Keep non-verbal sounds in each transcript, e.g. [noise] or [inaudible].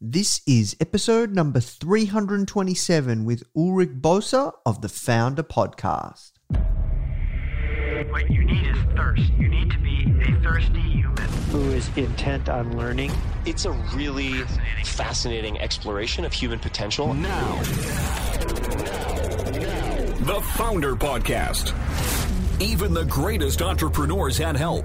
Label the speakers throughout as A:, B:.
A: This is episode number 327 with Ulrich Boser of the Foundr Podcast.
B: What you need is thirst. You need to be a thirsty human.
C: who is intent on learning.
D: It's a really fascinating exploration of human potential.
E: Now. The Foundr Podcast. Even the greatest entrepreneurs had help.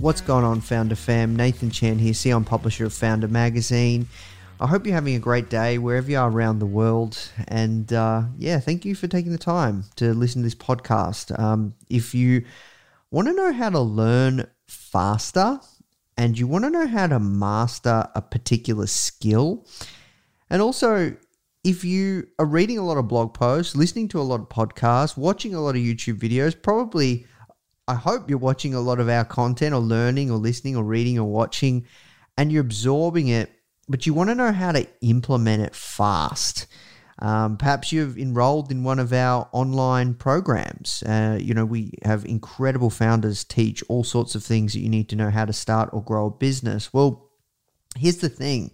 A: What's going on, Foundr Fam? Nathan Chan here, CEO and publisher of Foundr Magazine. I hope you're having a great day wherever you are around the world. And uh, yeah, thank you for taking the time to listen to this podcast. Um, if you want to know how to learn faster and you want to know how to master a particular skill, and also if you are reading a lot of blog posts, listening to a lot of podcasts, watching a lot of YouTube videos, probably I hope you're watching a lot of our content or learning or listening or reading or watching and you're absorbing it, but you want to know how to implement it fast. Um, perhaps you've enrolled in one of our online programs. Uh, you know, we have incredible founders teach all sorts of things that you need to know how to start or grow a business. Well, here's the thing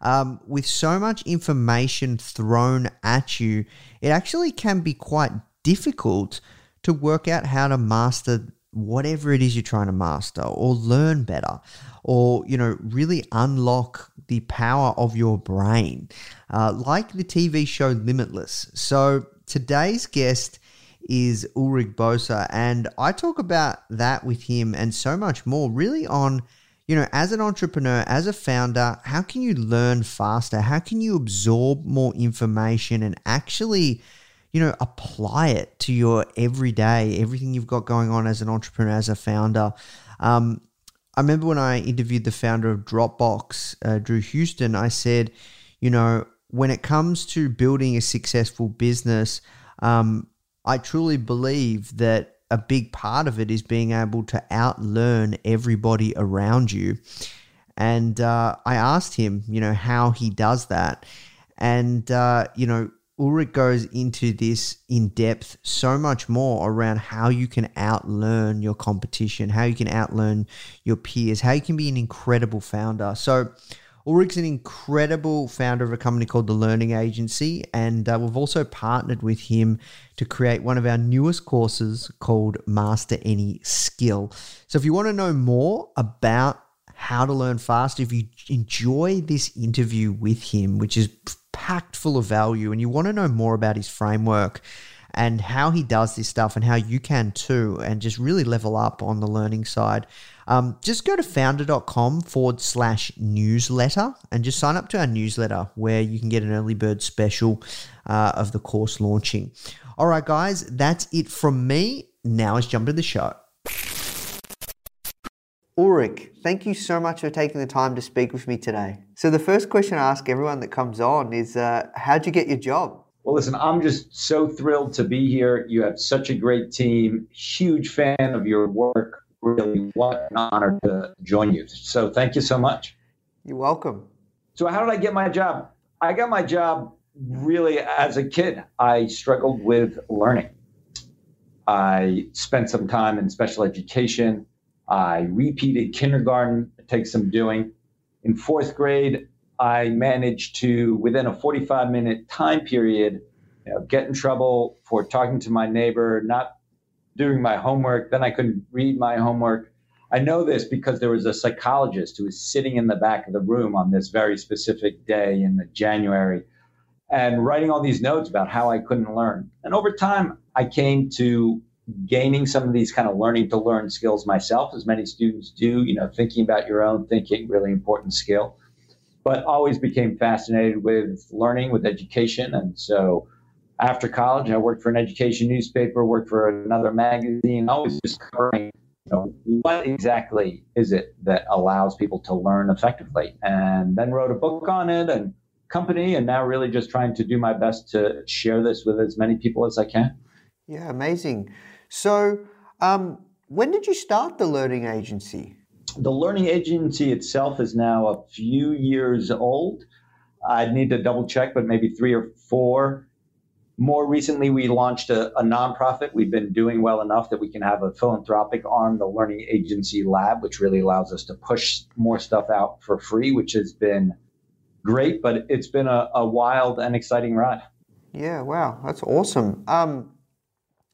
A: um, with so much information thrown at you, it actually can be quite difficult to work out how to master whatever it is you're trying to master or learn better or you know really unlock the power of your brain uh, like the tv show limitless. So today's guest is ulrich boser and i talk about that with him and so much more really on you know as an entrepreneur as a founder how can you learn faster? How can you absorb more information and actually you know, apply it to your everyday, everything you've got going on as an entrepreneur, as a founder. Um, I remember when I interviewed the founder of Dropbox, uh, Drew Houston, I said, you know, when it comes to building a successful business, um, I truly believe that a big part of it is being able to outlearn everybody around you. And uh, I asked him, you know, how he does that. And, uh, you know, Ulrich goes into this in depth so much more around how you can outlearn your competition, how you can outlearn your peers, how you can be an incredible founder. So, Ulrich's an incredible founder of a company called The Learning Agency, and uh, we've also partnered with him to create one of our newest courses called Master Any Skill. So, if you want to know more about how to learn fast, if you enjoy this interview with him, which is packed full of value and you want to know more about his framework and how he does this stuff and how you can too, and just really level up on the learning side, um, just go to foundr.com forward slash newsletter and just sign up to our newsletter where you can get an early bird special uh, of the course launching. All right, guys, that's it from me. Now let's jump into the show. Ulrich, thank you so much for taking the time to speak with me today. So, the first question I ask everyone that comes on is uh, How'd you get your job?
F: Well, listen, I'm just so thrilled to be here. You have such a great team, huge fan of your work. Really, what an honor to join you. So, thank you so much.
A: You're welcome.
F: So, how did I get my job? I got my job really as a kid. I struggled with learning. I spent some time in special education. I repeated kindergarten, it takes some doing. In fourth grade, I managed to, within a 45 minute time period, you know, get in trouble for talking to my neighbor, not doing my homework. Then I couldn't read my homework. I know this because there was a psychologist who was sitting in the back of the room on this very specific day in January and writing all these notes about how I couldn't learn. And over time, I came to gaining some of these kind of learning to learn skills myself, as many students do, you know, thinking about your own thinking, really important skill. But always became fascinated with learning, with education. And so after college, I worked for an education newspaper, worked for another magazine, always just covering, you know, what exactly is it that allows people to learn effectively? And then wrote a book on it and company and now really just trying to do my best to share this with as many people as I can.
A: Yeah, amazing. So, um, when did you start the learning agency?
F: The learning agency itself is now a few years old. I'd need to double check, but maybe three or four. More recently, we launched a, a, nonprofit. We've been doing well enough that we can have a philanthropic arm, the Learning Agency Lab, which really allows us to push more stuff out for free, which has been great, but it's been a, a wild and exciting ride.
A: Yeah, wow, that's awesome. Um,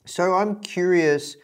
A: so I'm curious,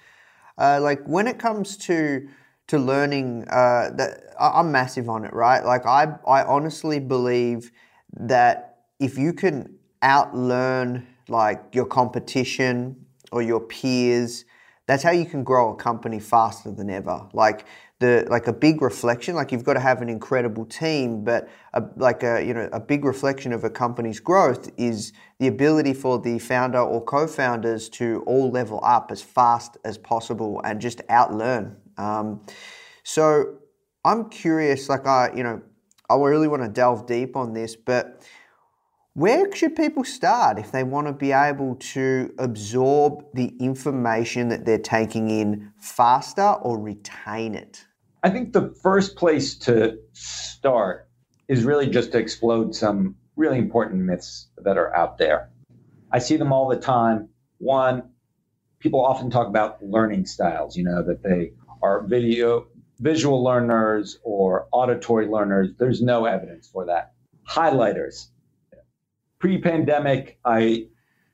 A: uh, like when it comes to to learning, uh, that I'm massive on it, right? Like I I honestly believe that if you can outlearn like your competition or your peers, that's how you can grow a company faster than ever. Like the like a big reflection, like you've got to have an incredible team, but a, like a you know a big reflection of a company's growth is the ability for the founder or co-founders to all level up as fast as possible and just outlearn. Um, so I'm curious, like I you know I really want to delve deep on this, but where should people start if they want to be able to absorb the information that they're taking in faster or retain it?
F: I think the first place to start is really just to explode some really important myths that are out there. I see them all the time. One, people often talk about learning styles, you know, that they are video visual learners or auditory learners. There's no evidence for that. Highlighters pre-pandemic, I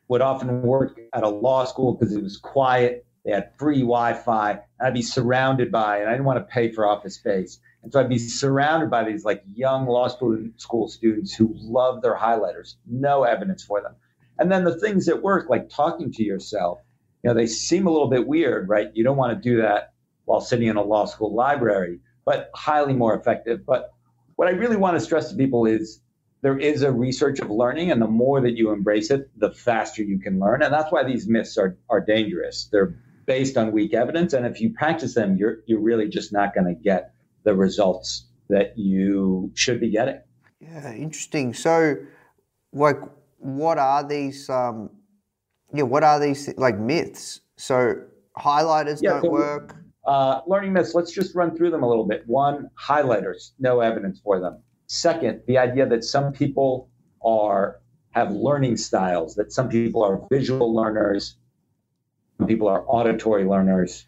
F: would often work at a law school because it was quiet. They had free Wi-Fi, I'd be surrounded by, and I didn't want to pay for office space, and so I'd be surrounded by these like young law school students who love their highlighters. No evidence for them. And then the things that work, like talking to yourself, you know, they seem a little bit weird, right? You don't want to do that while sitting in a law school library, but highly more effective. But what I really want to stress to people is there is a research of learning, and the more that you embrace it, the faster you can learn. And that's why these myths are, are dangerous. They're based on weak evidence, and if you practice them, you're you're really just not going to get the results that you should be getting.
A: Yeah, interesting. So, like, what are these? Um, yeah, what are these like myths? So, highlighters yeah, don't so, work.
F: Uh, learning myths. Let's just run through them a little bit. One, highlighters. No evidence for them. Second, the idea that some people are have learning styles, that some people are visual learners, people are auditory learners,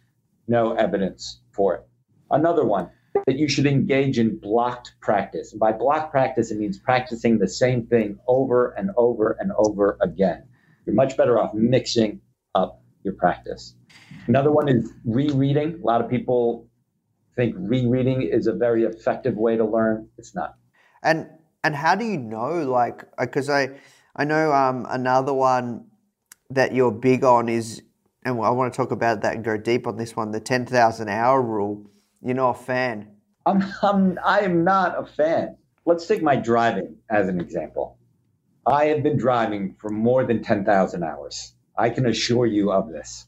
F: no evidence for it. Another one, that you should engage in blocked practice. And by blocked practice, it means practicing the same thing over and over and over again. You're much better off mixing up your practice. Another one is rereading. A lot of people think rereading is a very effective way to learn. It's not.
A: And and how do you know? Like, because I I know um, another one that you're big on is, and I want to talk about that and go deep on this one, the ten thousand hour rule. You're not a fan.
F: I'm, I'm I am not a fan. Let's take my driving as an example. I have been driving for more than 10,000 hours. I can assure you of this.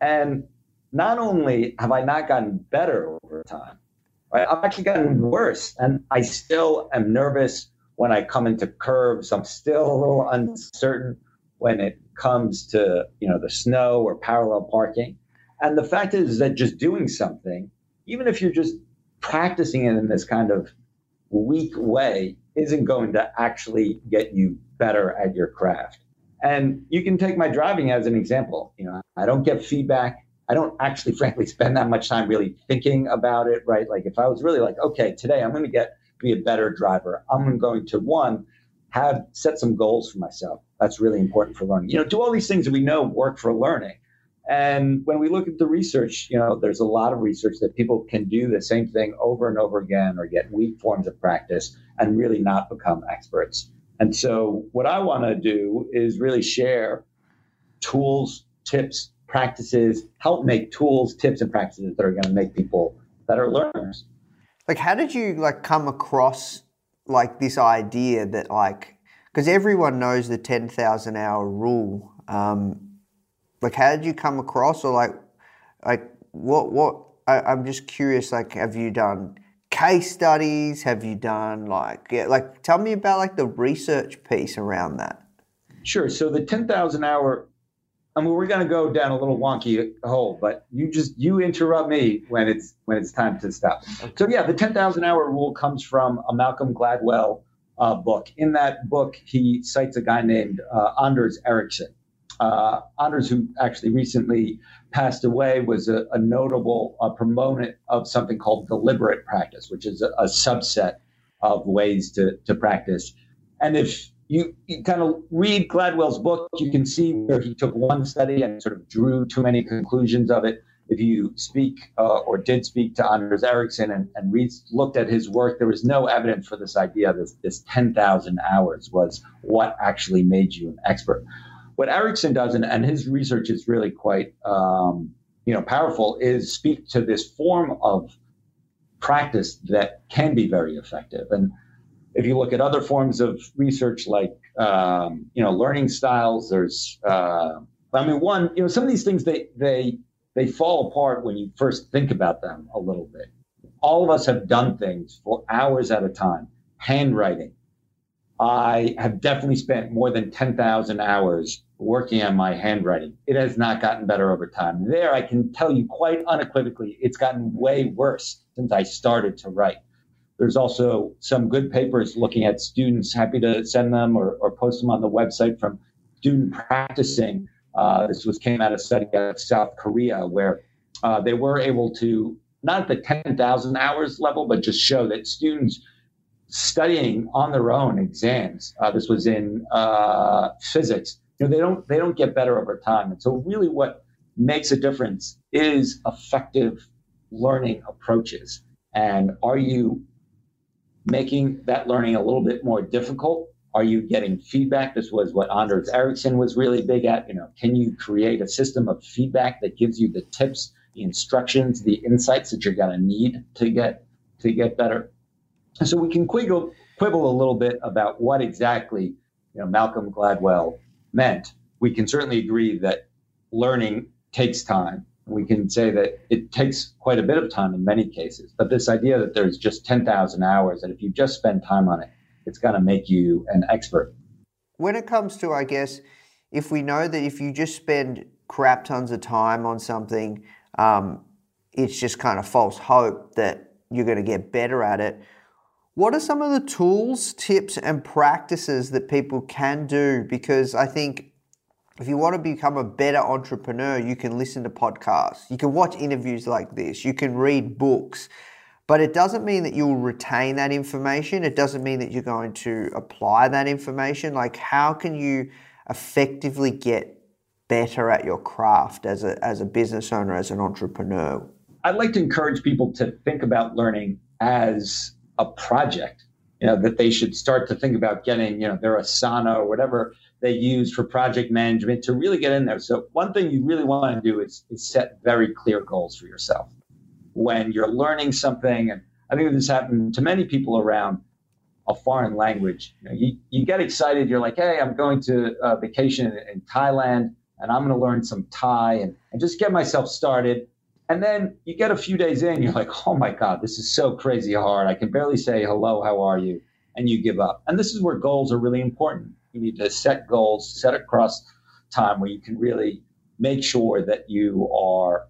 F: And not only have I not gotten better over time, Right? I've actually gotten worse, and I still am nervous when I come into curves. I'm still a [laughs] little uncertain when it comes to you know the snow or parallel parking. And the fact is that just doing something, even if you're just practicing it in this kind of weak way, isn't going to actually get you better at your craft. And you can take my driving as an example. You know, I don't get feedback. I don't actually, [laughs] frankly, spend that much time really thinking about it, right? Like if I was really like, okay, today I'm going to get be a better driver. I'm going to one have set some goals for myself. That's really important for learning. You know, do all these things that we know work for learning. And when we look at the research, you know, there's a lot of research that people can do the same thing over and over again or get weak forms of practice and really not become experts. And so what I want to do is really share tools, tips, practices, help make tools, tips, and practices that are going to make people better learners.
A: Like, how did you like come across like this idea that like because everyone knows the ten thousand hour rule. Um, like, how did you come across, or like, like what what? I, I'm just curious. Like, have you done case studies? Have you done like yeah, like tell me about like the research piece around that?
F: Sure. So the 10,000 hour I mean, we're going to go down a little wonky hole, but you just you interrupt me when it's when it's time to stop. So yeah, the 10,000 hour rule comes from a Malcolm Gladwell uh, book. In that book, he cites a guy named uh, Anders Ericsson. Uh, Anders, who actually recently passed away, was a, a notable uh, proponent of something called deliberate practice, which is a, a subset of ways to, to practice. And if you, you kind of read Gladwell's book, you can see where he took one study and sort of drew too many conclusions of it. If you speak uh, or did speak to Anders Ericsson and, and read, looked at his work, there was no evidence for this idea that this 10,000 hours was what actually made you an expert. What Ericsson does, and, and his research is really quite um, you know powerful, is speak to this form of practice that can be very effective. And if you look at other forms of research like um, you know learning styles, there's uh, I mean one you know some of these things they they they fall apart when you first think about them a little bit. All of us have done things for hours at a time. Handwriting. I have definitely spent more than 10,000 hours working on my handwriting. It has not gotten better over time. There, I can tell you quite unequivocally, it's gotten way worse since I started to write. There's also some good papers looking at students, happy to send them or, or post them on the website from student practicing. Uh, this was came out of a study out of South Korea, where uh, they were able to not at the 10,000 hours level, but just show that students studying on their own exams. Uh, this was in uh, physics. You know, they don't they don't get better over time, and so really, what makes a difference is effective learning approaches. And are you making that learning a little bit more difficult? Are you getting feedback? This was what Anders Ericsson was really big at. You know, can you create a system of feedback that gives you the tips, the instructions, the insights that you're going to need to get to get better? So we can quibble, quibble a little bit about what exactly you know, Malcolm Gladwell meant. We can certainly agree that learning takes time we can say that it takes quite a bit of time in many cases. But this idea that there's just 10,000 hours, and if you just spend time on it, it's going to make you an expert.
A: When it comes to, I guess, if we know that if you just spend crap tons of time on something, um, it's just kind of false hope that you're going to get better at it. What are some of the tools, tips, and practices that people can do? Because I think if you want to become a better entrepreneur, you can listen to podcasts, you can watch interviews like this, you can read books. But it doesn't mean that you'll retain that information. It doesn't mean that you're going to apply that information. Like, how can you effectively get better at your craft as a, as a business owner, as an entrepreneur?
F: I'd like to encourage people to think about learning as a project. You know, that they should start to think about getting, you know, their Asana or whatever they use for project management to really get in there. So one thing you really want to do is, is set very clear goals for yourself. When you're learning something, and I think this happened to many people around a foreign language, you, know, you, you get excited. You're like, hey, I'm going to a vacation in Thailand and I'm going to learn some Thai and, and just get myself started. And then you get a few days in, you're like, oh my God, this is so crazy hard. I can barely say hello, how are you? And you give up. And this is where goals are really important you need to set goals, set across time where you can really make sure that you are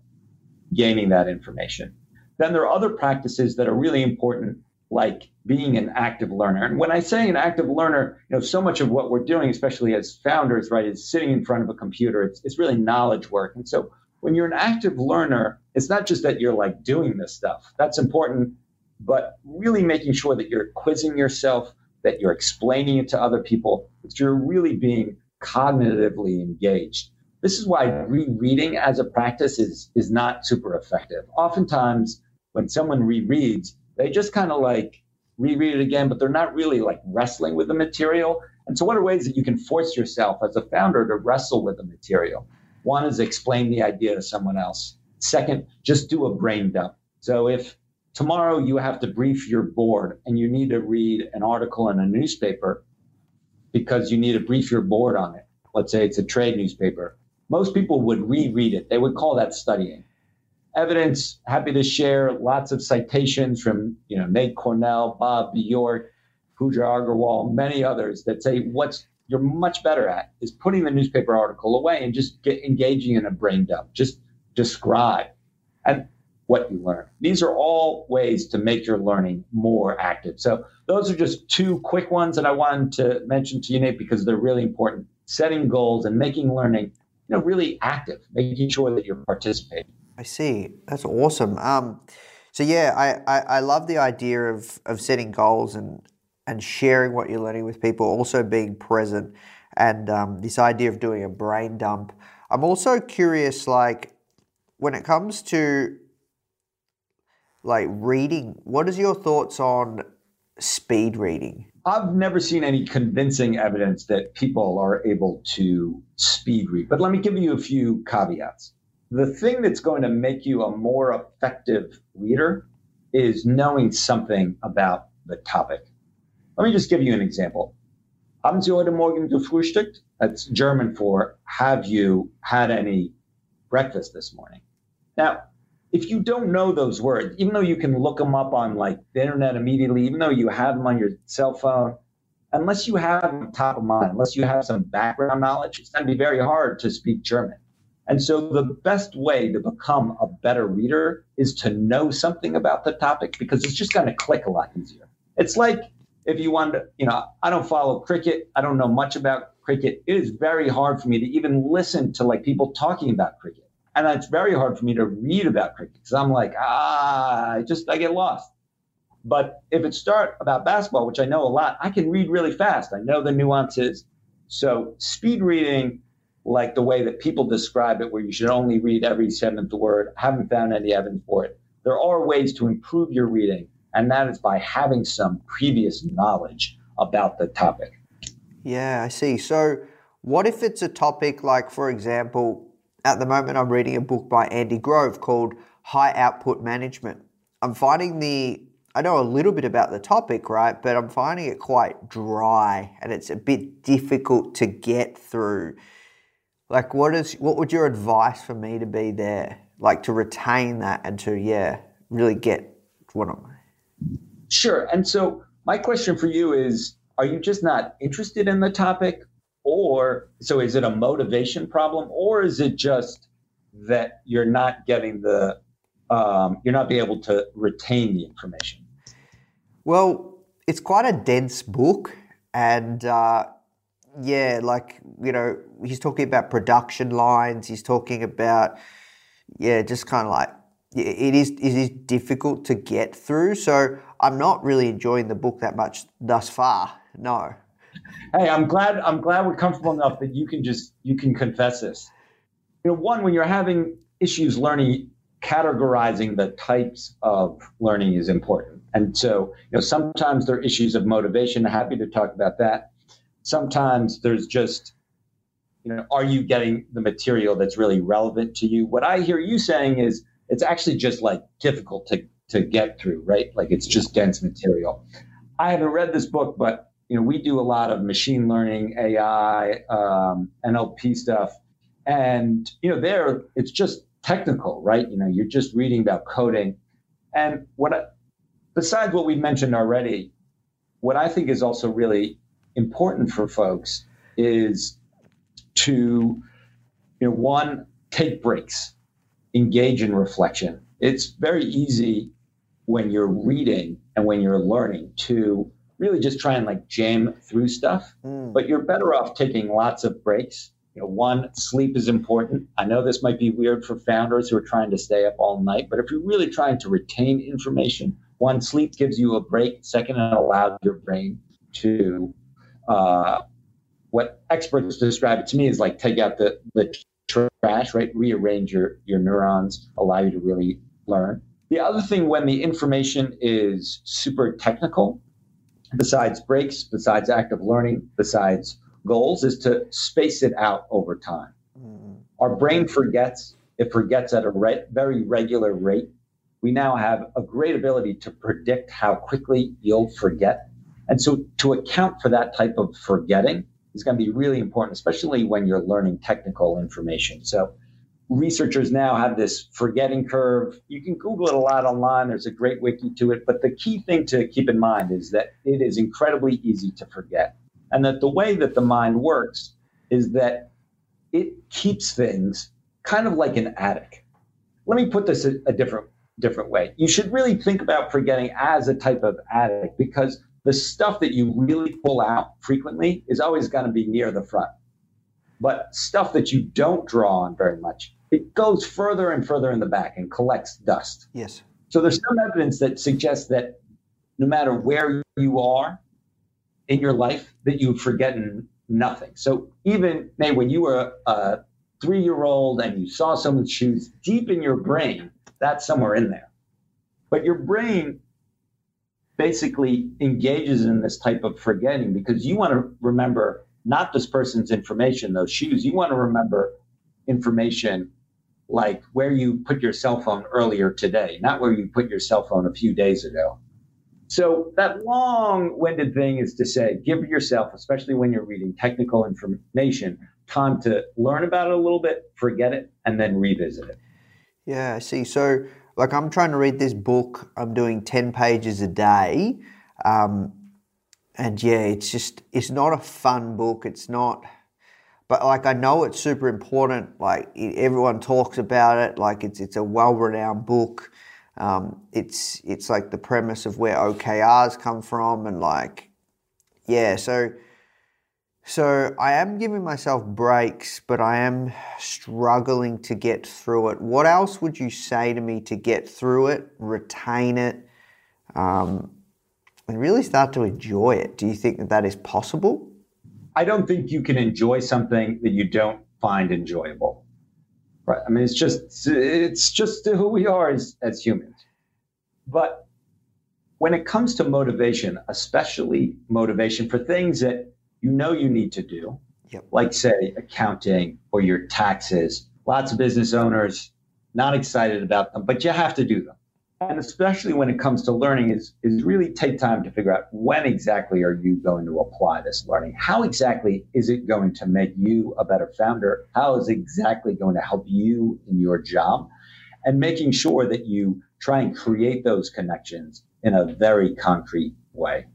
F: gaining that information. Then there are other practices that are really important, like being an active learner. And when I say an active learner, you know, so much of what we're doing, especially as founders, right, is sitting in front of a computer. It's, it's really knowledge work. And so when you're an active learner, it's not just that you're like doing this stuff. That's important, but really making sure that you're quizzing yourself, that you're explaining it to other people, that you're really being cognitively engaged. This is why rereading as a practice is, is not super effective. Oftentimes, when someone rereads, they just kind of like reread it again, but they're not really like wrestling with the material. And so, what are ways that you can force yourself as a founder to wrestle with the material? One is explain the idea to someone else. Second, just do a brain dump. So, if tomorrow you have to brief your board and you need to read an article in a newspaper because you need to brief your board on it. Let's say it's a trade newspaper. Most people would reread it. They would call that studying. evidence, happy to share lots of citations from you know Nate Kornell, Bob Bjork, Pooja Agarwal, many others that say what's you're much better at is putting the newspaper article away and just get engaging in a brain dump. Just describe and what you learn. These are all ways to make your learning more active. So those are just two quick ones that I wanted to mention to you, Nate, because they're really important. Setting goals and making learning, you know, really active, making sure that you're participating.
A: I see. That's awesome. Um, so yeah, I, I, I love the idea of, of setting goals and and sharing what you're learning with people, also being present, and um, this idea of doing a brain dump. I'm also curious, like when it comes to like reading, what is your thoughts on speed reading?
F: I've never seen any convincing evidence that people are able to speed read, but let me give you a few caveats. The thing that's going to make you a more effective reader is knowing something about the topic. Let me just give you an example. Haben Sie heute Morgen gefrühstückt? That's German for have you had any breakfast this morning? Now, if you don't know those words, even though you can look them up on like the internet immediately, even though you have them on your cell phone, unless you have them top of mind, unless you have some background knowledge, it's going to be very hard to speak German. And so the best way to become a better reader is to know something about the topic because it's just going to click a lot easier. It's like if you want to, you know, I don't follow cricket. I don't know much about cricket. It is very hard for me to even listen to like people talking about cricket. And it's very hard for me to read about cricket because I'm like, ah, I just, I get lost. But if it start about basketball, which I know a lot, I can read really fast. I know the nuances. So speed reading, like the way that people describe it, where you should only read every seventh word, I haven't found any evidence for it. There are ways to improve your reading, and that is by having some previous knowledge about the topic.
A: Yeah, I see. So, what if it's a topic like, for example, at the moment, I'm reading a book by Andy Grove called High Output Management. I'm finding the, I know a little bit about the topic, right? But I'm finding it quite dry and it's a bit difficult to get through. Like, what is, what would your advice for me to be there? Like, to retain that and to, yeah, really get what I'm.
F: Sure. And so, my question for you is Are you just not interested in the topic? Or so is it a motivation problem or is it just that you're not getting the um, you're not being able to retain the information?
A: Well it's quite a dense book and uh, yeah like you know he's talking about production lines he's talking about yeah just kind of like it is it is difficult to get through so i'm not really enjoying the book that much thus far no
F: hey, I'm glad I'm glad we're comfortable enough that you can just you can confess this. You know, one when you're having issues learning, categorizing the types of learning is important. And so, you know, sometimes there are issues of motivation. Happy to talk about that. Sometimes there's just, you know, are you getting the material that's really relevant to you? What I hear you saying is it's actually just like difficult to to get through, right? Like it's just dense material. I haven't read this book, but you know, we do a lot of machine learning, AI, um, NLP stuff, and you know, there it's just technical, right? You know, you're just reading about coding, and what I, besides what we mentioned already, what I think is also really important for folks is to, you know, one take breaks, engage in reflection. It's very easy when you're reading and when you're learning to really just try and like jam through stuff. Mm. But you're better off taking lots of breaks. You know, one, sleep is important. I know this might be weird for founders who are trying to stay up all night, but if you're really trying to retain information, one, sleep gives you a break. Second, it allows your brain to, uh, what experts describe it to me is like take out the, the trash, right? Rearrange your, your neurons, allow you to really learn. The other thing, when the information is super technical, besides breaks, besides active learning, besides goals, is to space it out over time. Mm. Our brain forgets, it forgets at a re- very regular rate. We now have a great ability to predict how quickly you'll forget. And so to account for that type of forgetting is going to be really important, especially when you're learning technical information. So researchers now have this forgetting curve. You can Google it a lot online. There's a great wiki to it. But the key thing to keep in mind is that it is incredibly easy to forget. And that the way that the mind works is that it keeps things kind of like an attic. Let me put this a, a different different way. You should really think about forgetting as a type of attic because the stuff that you really pull out frequently is always going to be near the front. But stuff that you don't draw on very much, it goes further and further in the back and collects dust.
A: Yes.
F: So there's some evidence that suggests that no matter where you are in your life, that you've forgotten nothing. So even May, when you were a three-year-old and you saw someone's shoes, deep in your brain, that's somewhere in there. But your brain basically engages in this type of forgetting because you want to remember not this person's information, those shoes. You want to remember information like where you put your cell phone earlier today, not where you put your cell phone a few days ago. So that long-winded thing is to say, give yourself, especially when you're reading technical information, time to learn about it a little bit, forget it, and then revisit it.
A: Yeah, I see. So, like, I'm trying to read this book. I'm doing 10 pages a day. Um, and yeah, it's just, it's not a fun book. It's not, but like, I know it's super important. Like, everyone talks about it. Like, it's, it's a well renowned book. Um, it's, it's like the premise of where OKRs come from. And like, yeah, so, so I am giving myself breaks, but I am struggling to get through it. What else would you say to me to get through it, retain it, um, and really start to enjoy it? Do you think that that is possible?
F: I don't think you can enjoy something that you don't find enjoyable. Right? I mean, it's just it's just who we are as as humans. But when it comes to motivation, especially motivation for things that you know you need to do,
A: Yep.
F: like say accounting or your taxes. Lots of business owners not excited about them, but you have to do them. And especially when it comes to learning is, is really take time to figure out when exactly are you going to apply this learning? How exactly is it going to make you a better founder? How is it exactly going to help you in your job? And making sure that you try and create those connections in a very concrete way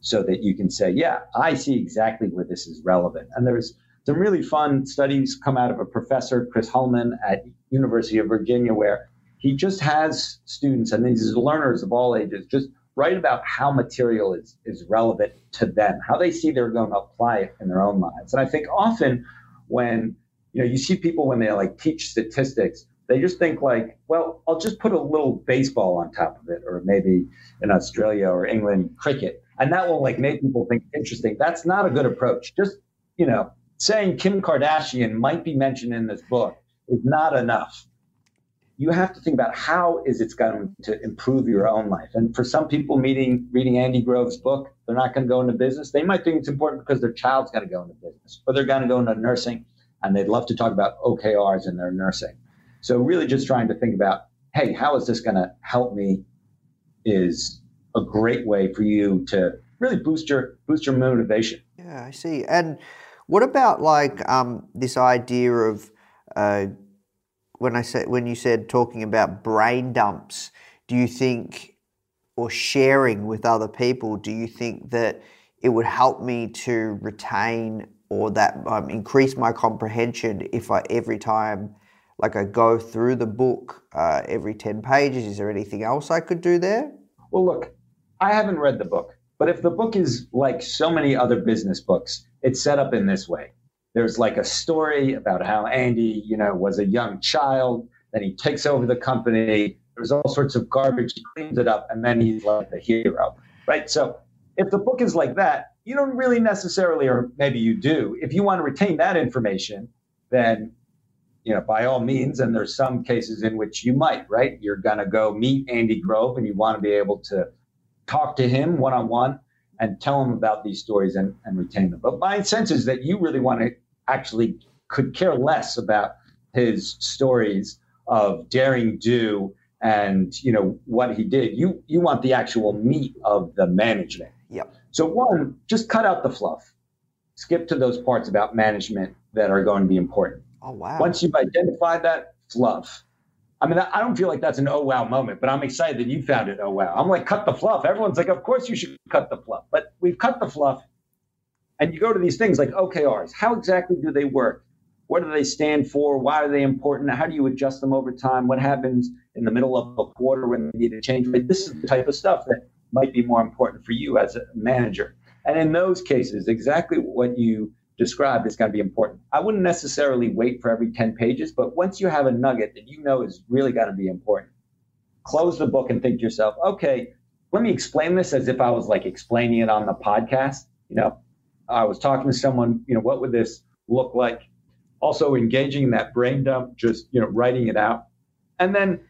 F: so that you can say, yeah, I see exactly where this is relevant. And there's some really fun studies come out of a professor, Chris Hulleman at University of Virginia, where he just has students and these learners of all ages just write about how material is, is relevant to them, how they see they're going to apply it in their own lives. And I think often when you know you see people when they like teach statistics, they just think like, well, I'll just put a little baseball on top of it, or maybe in Australia or England, cricket and that will like make people think interesting. That's not a good approach. Just you know, saying Kim Kardashian might be mentioned in this book is not enough. You have to think about how is it's going to improve your own life. And for some people, meeting reading Andy Grove's book, they're not going to go into business. They might think it's important because their child's going to go into business, or they're going to go into nursing, and they'd love to talk about OKRs in their nursing. So really, just trying to think about, hey, how is this going to help me? Is a great way for you to really boost your boost your motivation.
A: Yeah, I see. And what about like um, this idea of uh, when I said when you said talking about brain dumps? Do you think or sharing with other people? Do you think that it would help me to retain or that um, increase my comprehension if I every time like I go through the book uh, every ten pages? Is there anything else I could do there?
F: Well, look, I haven't read the book, but if the book is like so many other business books, it's set up in this way. There's like a story about how Andy, you know, was a young child, then he takes over the company. There's all sorts of garbage, he cleans it up, and then he's like the hero, right? So if the book is like that, you don't really necessarily, or maybe you do, if you want to retain that information, then you know, by all means, and there's some cases in which you might, right? You're going to go meet Andy Grove and you want to be able to talk to him one on one and tell them about these stories and, and retain them. But my sense is that you really want to actually could care less about his stories of daring do and you know what he did. You you want the actual meat of the management.
A: Yep.
F: So one, just cut out the fluff. Skip to those parts about management that are going to be important.
A: Oh wow.
F: Once you've identified that, fluff. I mean, I don't feel like that's an oh wow moment, but I'm excited that you found it oh wow. I'm like, cut the fluff. Everyone's like, of course you should cut the fluff. But we've cut the fluff. And you go to these things like OKRs. How exactly do they work? What do they stand for? Why are they important? How do you adjust them over time? What happens in the middle of a quarter when you need to change? This is the type of stuff that might be more important for you as a manager. And in those cases, exactly what you described is going to be important. I wouldn't necessarily wait for every 10 pages, but once you have a nugget that you know is really going to be important, close the book and think to yourself, okay, let me explain this as if I was like explaining it on the podcast. You know, I was talking to someone, you know, what would this look like? Also engaging that brain dump, just, you know, writing it out. And then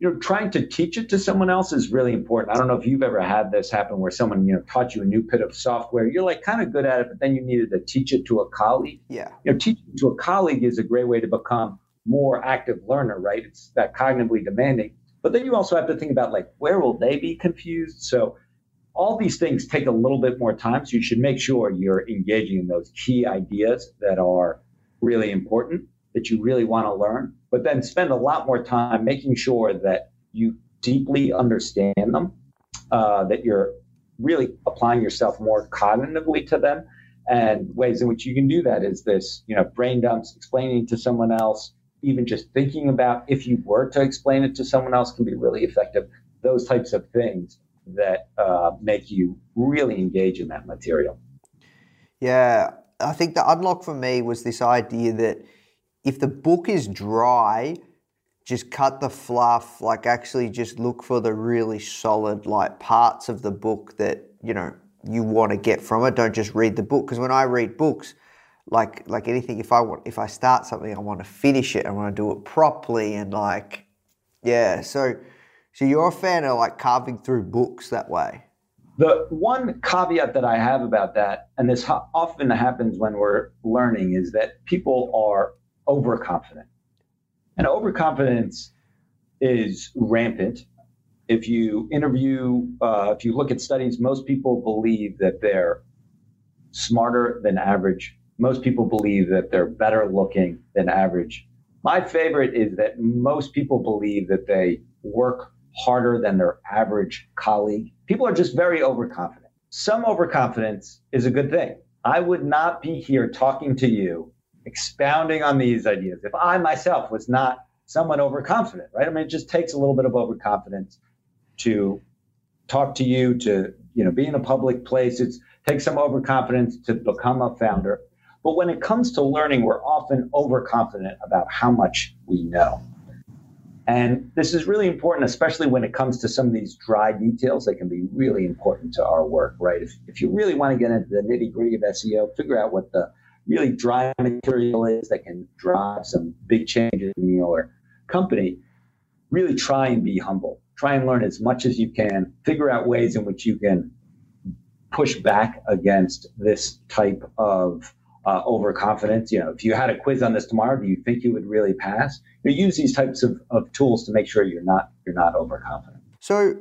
F: you know, trying to teach it to someone else is really important. I don't know if you've ever had this happen where someone, you know, taught you a new bit of software. You're like kind of good at it, but then you needed to teach it to a colleague.
A: Yeah.
F: You know, teaching to a colleague is a great way to become more active learner, right? It's that cognitively demanding. But then you also have to think about like where will they be confused? So all these things take a little bit more time. So you should make sure you're engaging in those key ideas that are really important that you really want to learn, but then spend a lot more time making sure that you deeply understand them, uh, that you're really applying yourself more cognitively to them. And ways in which you can do that is this, you know, brain dumps, explaining to someone else, even just thinking about if you were to explain it to someone else can be really effective. Those types of things that uh, make you really engage in that material.
A: Yeah, I think the unlock for me was this idea that if the book is dry, just cut the fluff, like actually just look for the really solid like parts of the book that, you know, you want to get from it. Don't just read the book. Because when I read books, like like anything, if I want if I start something, I want to finish it. I want to do it properly and like yeah. So so you're a fan of like carving through books that way.
F: The one caveat that I have about that, and this often happens when we're learning, is that people are overconfident. And overconfidence is rampant. If you interview, uh, if you look at studies, most people believe that they're smarter than average. Most people believe that they're better looking than average. My favorite is that most people believe that they work harder than their average colleague. People are just very overconfident. Some overconfidence is a good thing. I would not be here talking to you expounding on these ideas. If I myself was not somewhat overconfident, right? I mean, it just takes a little bit of overconfidence to talk to you, to you know, be in a public place. It takes some overconfidence to become a founder. But when it comes to learning, we're often overconfident about how much we know. And this is really important, especially when it comes to some of these dry details that can be really important to our work, right? If, if you really want to get into the nitty gritty of SEO, figure out what the really dry material is that can drive some big changes in your company, really try and be humble. Try and learn as much as you can. Figure out ways in which you can push back against this type of uh, overconfidence. You know, if you had a quiz on this tomorrow, do you think you would really pass? You use these types of, of tools to make sure you're not you're not overconfident.
A: So,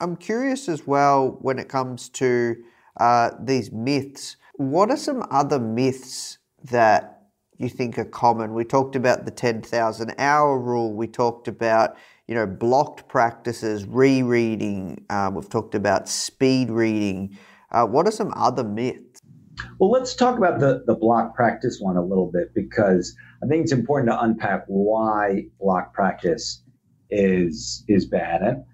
A: I'm curious as well when it comes to uh, these myths what are some other myths that you think are common? We talked about the 10,000 hour rule. We talked about, you know, blocked practices, rereading. Um, we've talked about speed reading. Uh, what are some other myths?
F: Well, let's talk about the, the block practice one a little bit because I think it's important to unpack why block practice is is bad. And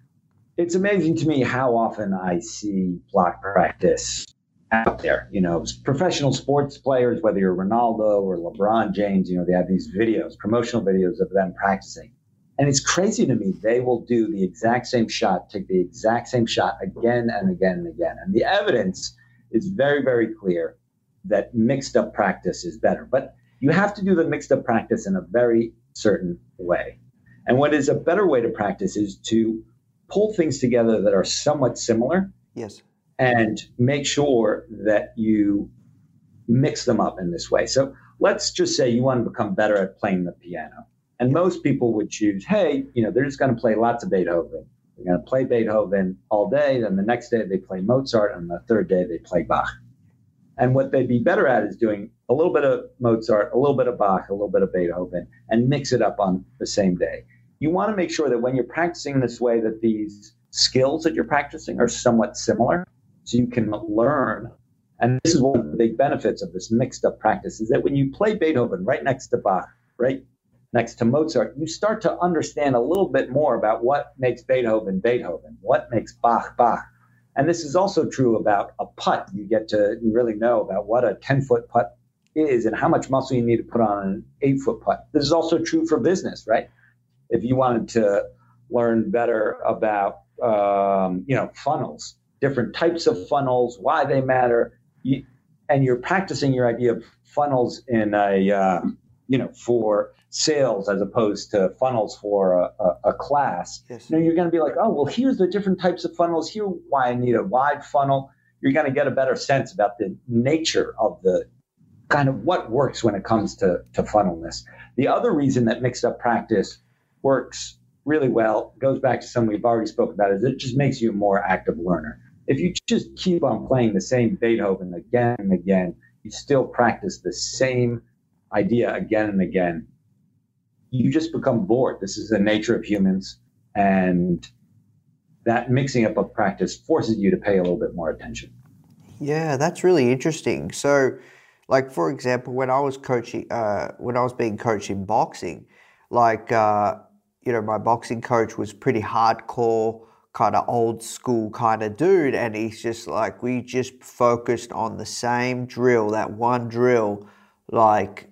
F: it's amazing to me how often I see block practice out there. You know, professional sports players, whether you're Ronaldo or LeBron James, you know, they have these videos, promotional videos of them practicing. And it's crazy to me. They will do the exact same shot, take the exact same shot again and again and again. And the evidence is very, very clear that mixed up practice is better. But you have to do the mixed up practice in a very certain way. And what is a better way to practice is to pull things together that are somewhat similar.
A: Yes
F: and make sure that you mix them up in this way. So let's just say you want to become better at playing the piano. And most people would choose, hey, you know, they're just going to play lots of Beethoven. They're going to play Beethoven all day. Then the next day they play Mozart. And the third day they play Bach. And what they'd be better at is doing a little bit of Mozart, a little bit of Bach, a little bit of Beethoven, and mix it up on the same day. You want to make sure that when you're practicing this way, that these skills that you're practicing are somewhat similar, so you can learn. And this is one of the big benefits of this mixed up practice is that when you play Beethoven right next to Bach, right next to Mozart, you start to understand a little bit more about what makes Beethoven Beethoven, what makes Bach Bach. And this is also true about a putt. You get to really know about what a 10 foot putt is and how much muscle you need to put on an eight foot putt. This is also true for business, right? If you wanted to learn better about, um, you know, funnels, different types of funnels, why they matter, you, and you're practicing your idea of funnels in a, uh, you know, for sales as opposed to funnels for a, a, a class, yes. you know, you're going to be like, oh, well, here's the different types of funnels. Here, why I need a wide funnel. You're going to get a better sense about the nature of the kind of what works when it comes to, to funnelness. The other reason that mixed up practice works really well goes back to something we've already spoke about is it just makes you a more active learner. If you just keep on playing the same Beethoven again and again, you still practice the same idea again and again, you just become bored. This is the nature of humans. And that mixing up of practice forces you to pay a little bit more attention.
A: Yeah, that's really interesting. So, like for example, when I was coaching, uh, when I was being coached in boxing, like uh, you know, my boxing coach was pretty hardcore, kind of old school kind of dude, and he's just like we just focused on the same drill, that one drill, like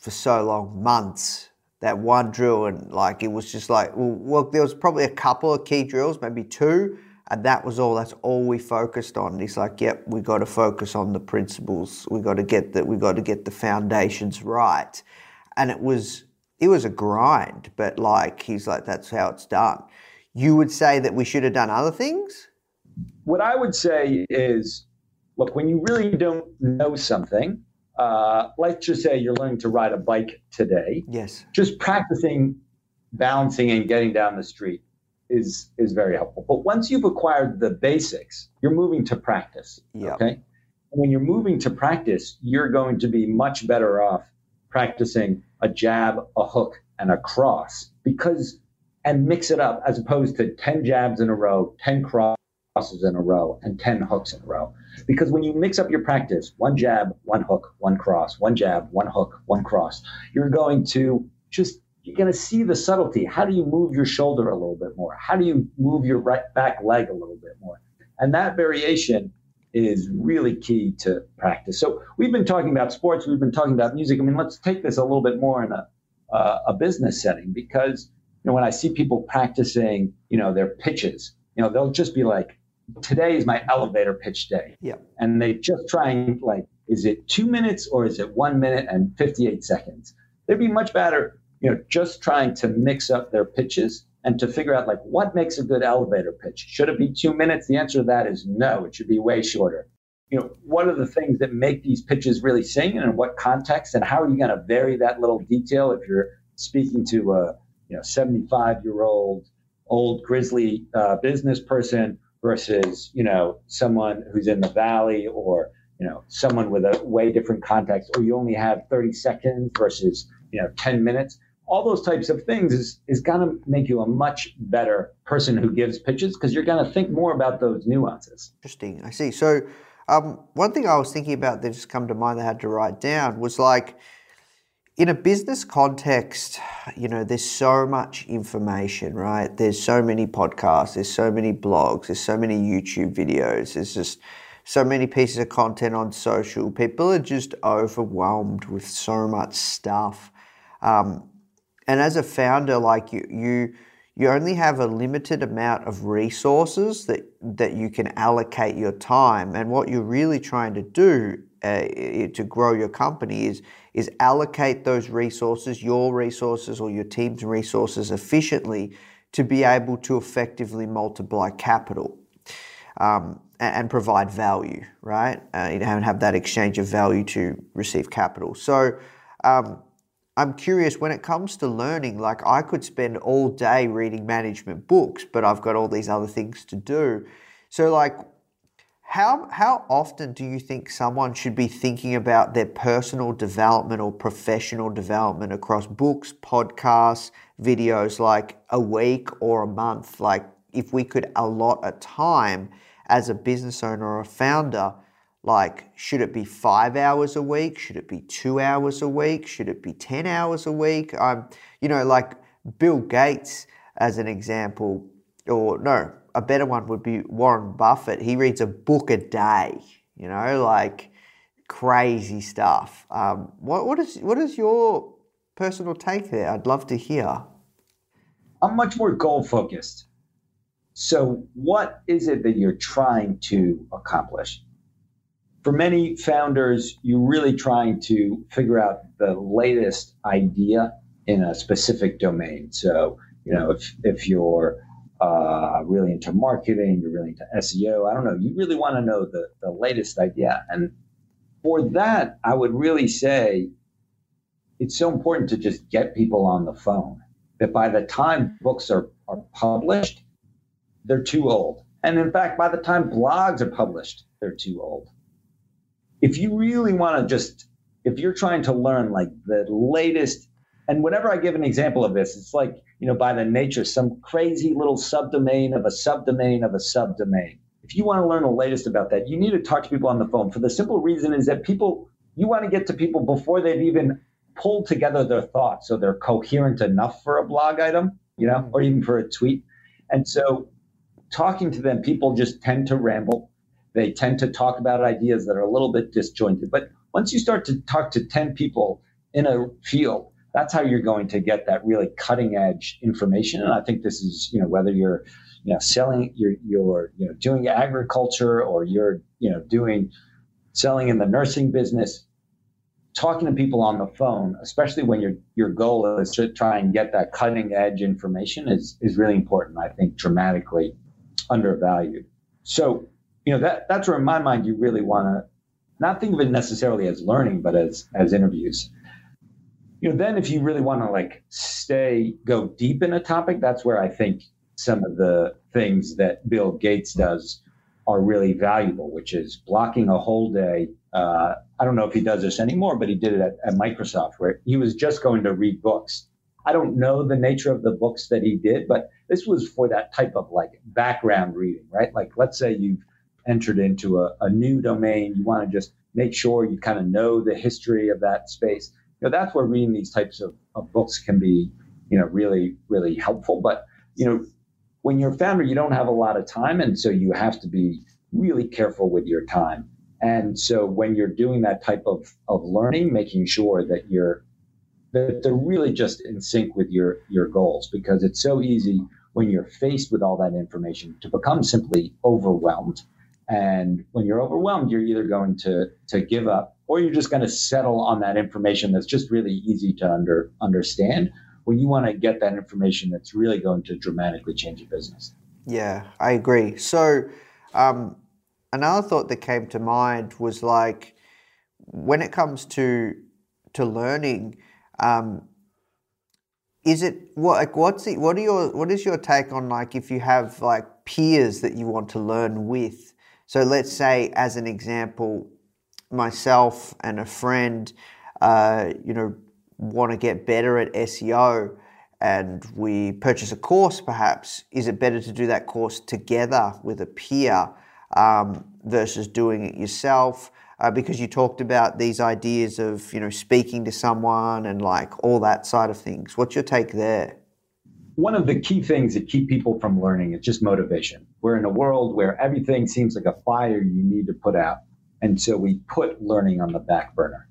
A: for so long, months. That one drill, and like it was just like well, well there was probably a couple of key drills, maybe two, and that was all. That's all we focused on. And he's like, "Yep, we got to focus on the principles. We got to get that. We got to get the foundations right." And it was it was a grind, but like he's like, "That's how it's done." You would say that we should have done other things.
F: What I would say is, look, when you really don't know something, uh, let's just say you're learning to ride a bike today.
A: Yes.
F: Just practicing balancing and getting down the street is is very helpful. But once you've acquired the basics, you're moving to practice.
A: Yep.
F: Okay. And when you're moving to practice, you're going to be much better off practicing a jab, a hook, and a cross because and mix it up as opposed to 10 jabs in a row, 10 crosses in a row, and 10 hooks in a row. Because when you mix up your practice, one jab, one hook, one cross, one jab, one hook, one cross, you're going to just you're going to see the subtlety. How do you move your shoulder a little bit more? How do you move your right back leg a little bit more? And that variation is really key to practice. So we've been talking about sports, we've been talking about music. I mean, let's take this a little bit more in a uh, a business setting because know when I see people practicing, you know, their pitches, you know, they'll just be like, "Today is my elevator pitch day,"
A: yeah,
F: and they just try and like, is it two minutes or is it one minute and fifty eight seconds? They'd be much better you know, just trying to mix up their pitches and to figure out like what makes a good elevator pitch. Should it be two minutes? The answer to that is no. It should be way shorter. You know, what are the things that make these pitches really sing and in what context? And how are you going to vary that little detail if you're speaking to a you know 75 year old old grizzly uh, business person versus you know someone who's in the valley or you know someone with a way different context or you only have 30 seconds versus you know 10 minutes all those types of things is, is going to make you a much better person who gives pitches because you're going to think more about those nuances.
A: Interesting. I see. So, um, one thing I was thinking about that just come to mind that I had to write down was like, in a business context, you know, there's so much information, right? There's so many podcasts, there's so many blogs, there's so many YouTube videos, there's just so many pieces of content on social. People are just overwhelmed with so much stuff. Um, and as a founder, like you, you, you only have a limited amount of resources that, that you can allocate your time. And what you're really trying to do uh, to grow your company is, is allocate those resources, your resources or your team's resources efficiently to be able to effectively multiply capital um, and, and, provide value, right? Uh, and have that exchange of value to receive capital. So, um, I'm curious when it comes to learning, like I could spend all day reading management books, but I've got all these other things to do. So, like, how how often do you think someone should be thinking about their personal development or professional development across books, podcasts, videos like a week or a month? Like if we could allot a time as a business owner or a founder, like should it be five hours a week? Should it be two hours a week? Should it be ten hours a week? Um, you know, like Bill Gates as an example, or no, a better one would be Warren Buffett. He reads a book a day, you know, like crazy stuff. Um, what, what, is, what is your personal take there? I'd love to hear.
F: I'm much more goal focused. So, what is it that you're trying to accomplish? For many founders, you're really trying to figure out the latest idea in a specific domain. So, you know, if, if you're uh, really into marketing, you're really into SEO. I don't know. You really want to know the, the latest idea. And for that, I would really say it's so important to just get people on the phone that by the time books are, are published, they're too old. And in fact, by the time blogs are published, they're too old. If you really want to just, if you're trying to learn like the latest, and whenever I give an example of this, it's like you know, by the nature, some crazy little subdomain of a subdomain of a subdomain. If you want to learn the latest about that, you need to talk to people on the phone for the simple reason is that people, you want to get to people before they've even pulled together their thoughts so they're coherent enough for a blog item, you know, or even for a tweet. And so talking to them, people just tend to ramble. They tend to talk about ideas that are a little bit disjointed. But once you start to talk to 10 people in a field, that's how you're going to get that really cutting edge information. And I think this is, you know, whether you're, you know, selling, you're, you're, you know, doing agriculture or you're, you know, doing selling in the nursing business, talking to people on the phone, especially when your your goal is to try and get that cutting edge information, is is really important. I think dramatically undervalued. So, you know, that that's where in my mind you really want to not think of it necessarily as learning, but as as interviews you know, then if you really want to like stay, go deep in a topic, that's where I think some of the things that Bill Gates does are really valuable, which is blocking a whole day. Uh, I don't know if he does this anymore, but he did it at, at Microsoft where he was just going to read books. I don't know the nature of the books that he did, but this was for that type of like background reading, right? Like, let's say you've entered into a, a new domain, you want to just make sure you kind of know the history of that space you know, that's where reading these types of, of books can be, you know, really, really helpful. But, you know, when you're a founder, you don't have a lot of time. And so you have to be really careful with your time. And so when you're doing that type of, of learning, making sure that you're that they're really just in sync with your your goals because it's so easy when you're faced with all that information to become simply overwhelmed. And when you're overwhelmed, you're either going to to give up or you're just going to settle on that information that's just really easy to under, understand when you want to get that information that's really going to dramatically change your business.
A: Yeah, I agree. So, um, another thought that came to mind was like when it comes to to learning, um, is it what like what's the, what are your what is your take on like if you have like peers that you want to learn with? So let's say, as an example, myself and a friend, uh, you know, want to get better at SEO and we purchase a course, perhaps, is it better to do that course together with a peer um, versus doing it yourself? Uh, because you talked about these ideas of you know speaking to someone and like all that side of things. What's your take there?
F: One of the key things that keep people from learning is just motivation. We're in a world where everything seems like a fire you need to put out. And so we put learning on the back burner.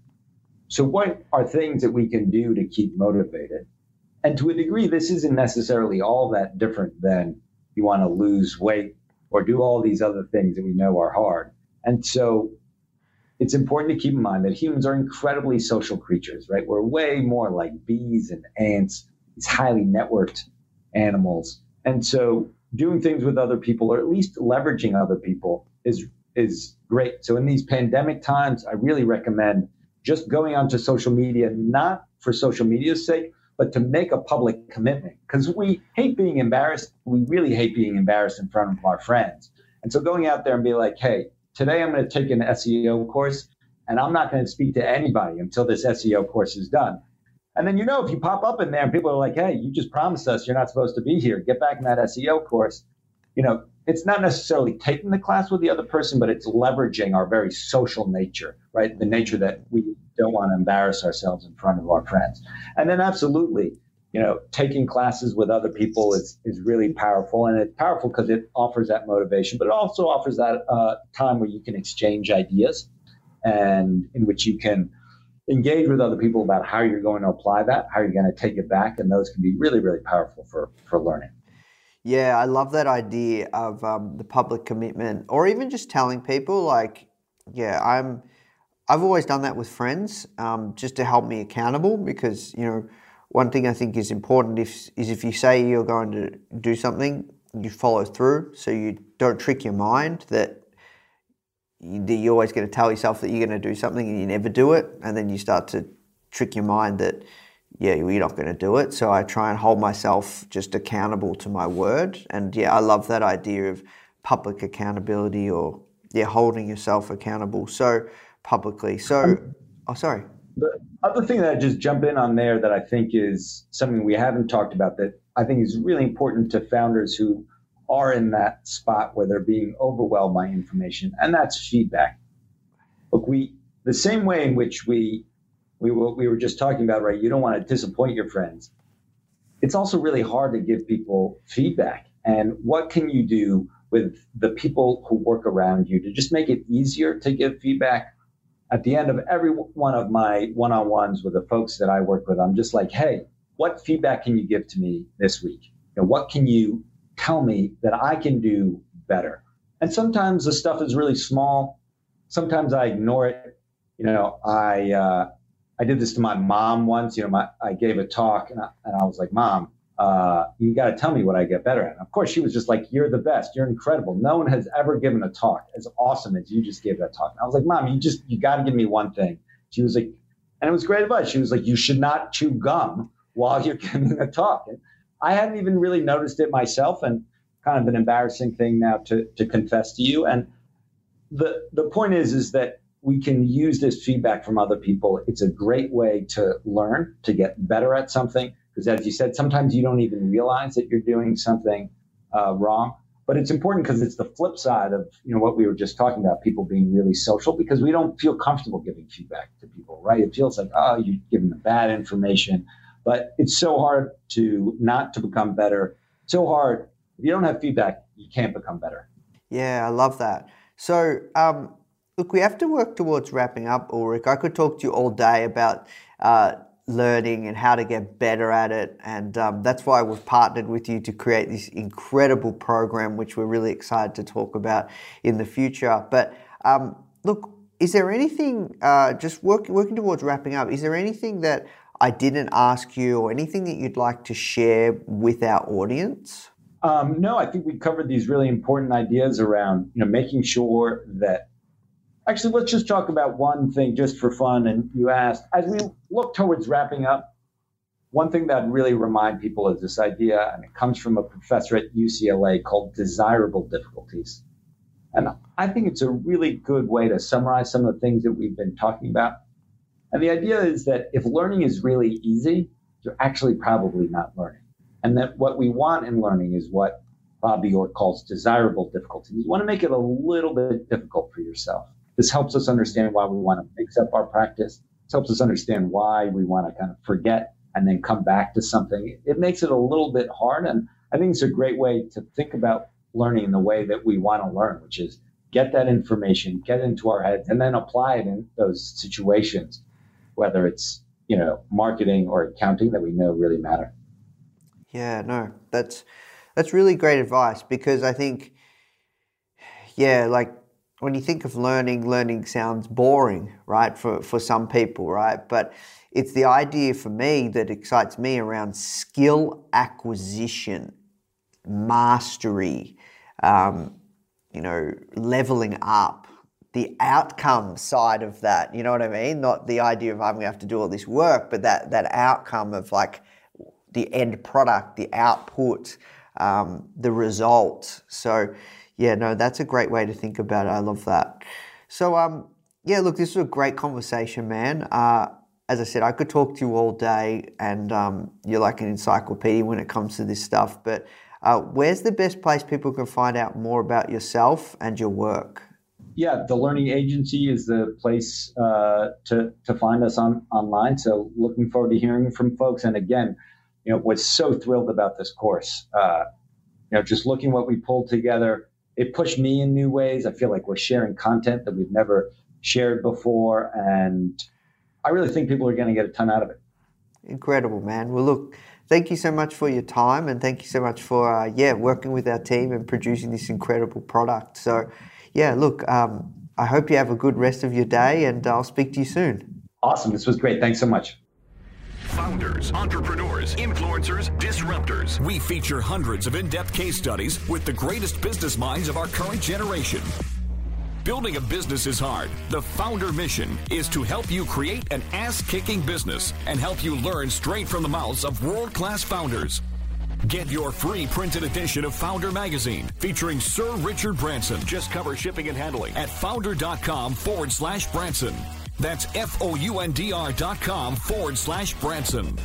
F: So, what are things that we can do to keep motivated? And to a degree, this isn't necessarily all that different than you want to lose weight or do all these other things that we know are hard. And so, it's important to keep in mind that humans are incredibly social creatures, right? We're way more like bees and ants, these highly networked animals. And so, doing things with other people, or at least leveraging other people, is is great. So in these pandemic times, I really recommend just going onto social media, not for social media's sake, but to make a public commitment because we hate being embarrassed. We really hate being embarrassed in front of our friends. And so going out there and be like, hey, today I'm going to take an SEO course and I'm not going to speak to anybody until this SEO course is done. And then, you know, if you pop up in there and people are like, hey, you just promised us you're not supposed to be here, get back in that SEO course, you know, it's not necessarily taking the class with the other person, but it's leveraging our very social nature, right? The nature that we don't want to embarrass ourselves in front of our friends. And then, absolutely, you know, taking classes with other people is, is really powerful. And it's powerful because it offers that motivation, but it also offers that uh, time where you can exchange ideas and in which you can engage with other people about how you're going to apply that, how you're going to take it back. And those can be really, really powerful for, for learning.
A: Yeah, I love that idea of um, the public commitment, or even just telling people, like, yeah, I'm. I've always done that with friends, um, just to help me accountable. Because you know, one thing I think is important if, is if you say you're going to do something, you follow through. So you don't trick your mind that you're always going to tell yourself that you're going to do something and you never do it, and then you start to trick your mind that yeah, you're not going to do it. So I try and hold myself just accountable to my word. And yeah, I love that idea of public accountability or yeah, holding yourself accountable so publicly. So, um, oh, sorry.
F: The other thing that I just jump in on there that I think is something we haven't talked about that I think is really important to founders who are in that spot where they're being overwhelmed by information, and that's feedback. Look, we the same way in which we we were, we were just talking about, right? You don't want to disappoint your friends. It's also really hard to give people feedback. And what can you do with the people who work around you to just make it easier to give feedback? At the end of every one of my one on ones with the folks that I work with, I'm just like, hey, what feedback can you give to me this week? You know, what can you tell me that I can do better? And sometimes the stuff is really small. Sometimes I ignore it. You know, I, uh, I did this to my mom once. You know, my, I gave a talk and I, and I was like, Mom, uh, you got to tell me what I get better at. And of course, she was just like, You're the best. You're incredible. No one has ever given a talk as awesome as you just gave that talk. And I was like, Mom, you just, you got to give me one thing. She was like, and it was great advice. She was like, You should not chew gum while you're [laughs] giving a talk. And I hadn't even really noticed it myself and kind of an embarrassing thing now to, to confess to you. And the, the point is, is that we can use this feedback from other people. It's a great way to learn, to get better at something. Because as you said, sometimes you don't even realize that you're doing something uh, wrong. But it's important because it's the flip side of you know what we were just talking about, people being really social, because we don't feel comfortable giving feedback to people, right? It feels like, oh, you're giving them bad information. But it's so hard to not to become better. So hard. If you don't have feedback, you can't become better.
A: Yeah, I love that. So um, Look, we have to work towards wrapping up, Ulrich. I could talk to you all day about uh, learning and how to get better at it, and um, that's why we've partnered with you to create this incredible program, which we're really excited to talk about in the future. But um, look, is there anything, uh, just work, working towards wrapping up, is there anything that I didn't ask you or anything that you'd like to share with our audience?
F: Um, no, I think we covered these really important ideas around you know making sure that Actually, let's just talk about one thing just for fun. And you asked, as we look towards wrapping up, one thing that I'd really remind people is this idea, and it comes from a professor at UCLA called desirable difficulties. And I think it's a really good way to summarize some of the things that we've been talking about. And the idea is that if learning is really easy, you're actually probably not learning. And that what we want in learning is what Bob Bjork calls desirable difficulty. You want to make it a little bit difficult for yourself. This helps us understand why we want to mix up our practice. This helps us understand why we want to kind of forget and then come back to something. It makes it a little bit hard. And I think it's a great way to think about learning in the way that we want to learn, which is get that information, get into our heads, and then apply it in those situations, whether it's, you know, marketing or accounting that we know really matter.
A: Yeah, no, that's that's really great advice because I think, yeah, like when you think of learning, learning sounds boring, right, for, for some people, right? But it's the idea for me that excites me around skill acquisition, mastery, um, you know, leveling up, the outcome side of that. You know what I mean? Not the idea of I'm going to have to do all this work, but that, that outcome of like the end product, the output, um, the result. So, yeah, no, that's a great way to think about it. I love that. So, um, yeah, look, this was a great conversation, man. Uh, as I said, I could talk to you all day, and um, you're like an encyclopedia when it comes to this stuff. But uh, where's the best place people can find out more about yourself and your work?
F: Yeah, the Learning Agency is the place uh, to to find us on online. So, looking forward to hearing from folks. And again, you know, was so thrilled about this course. Uh, you know, just looking what we pulled together, it pushed me in new ways. I feel like we're sharing content that we've never shared before, and I really think people are going to get a ton out of it.
A: Incredible, man. Well, look, thank you so much for your time, and thank you so much for uh, yeah working with our team and producing this incredible product. So, yeah, look, um, I hope you have a good rest of your day, and I'll speak to you soon.
F: Awesome. This was great. Thanks so much.
E: Founders, entrepreneurs, influencers, disruptors. We feature hundreds of in depth case studies with the greatest business minds of our current generation. Building a business is hard. The Foundr mission is to help you create an ass kicking business and help you learn straight from the mouths of world class founders. Get your free printed edition of Foundr Magazine featuring Sir Richard Branson. Just cover shipping and handling at foundr.com forward slash Branson. That's F O U N D R dot com forward slash Branson.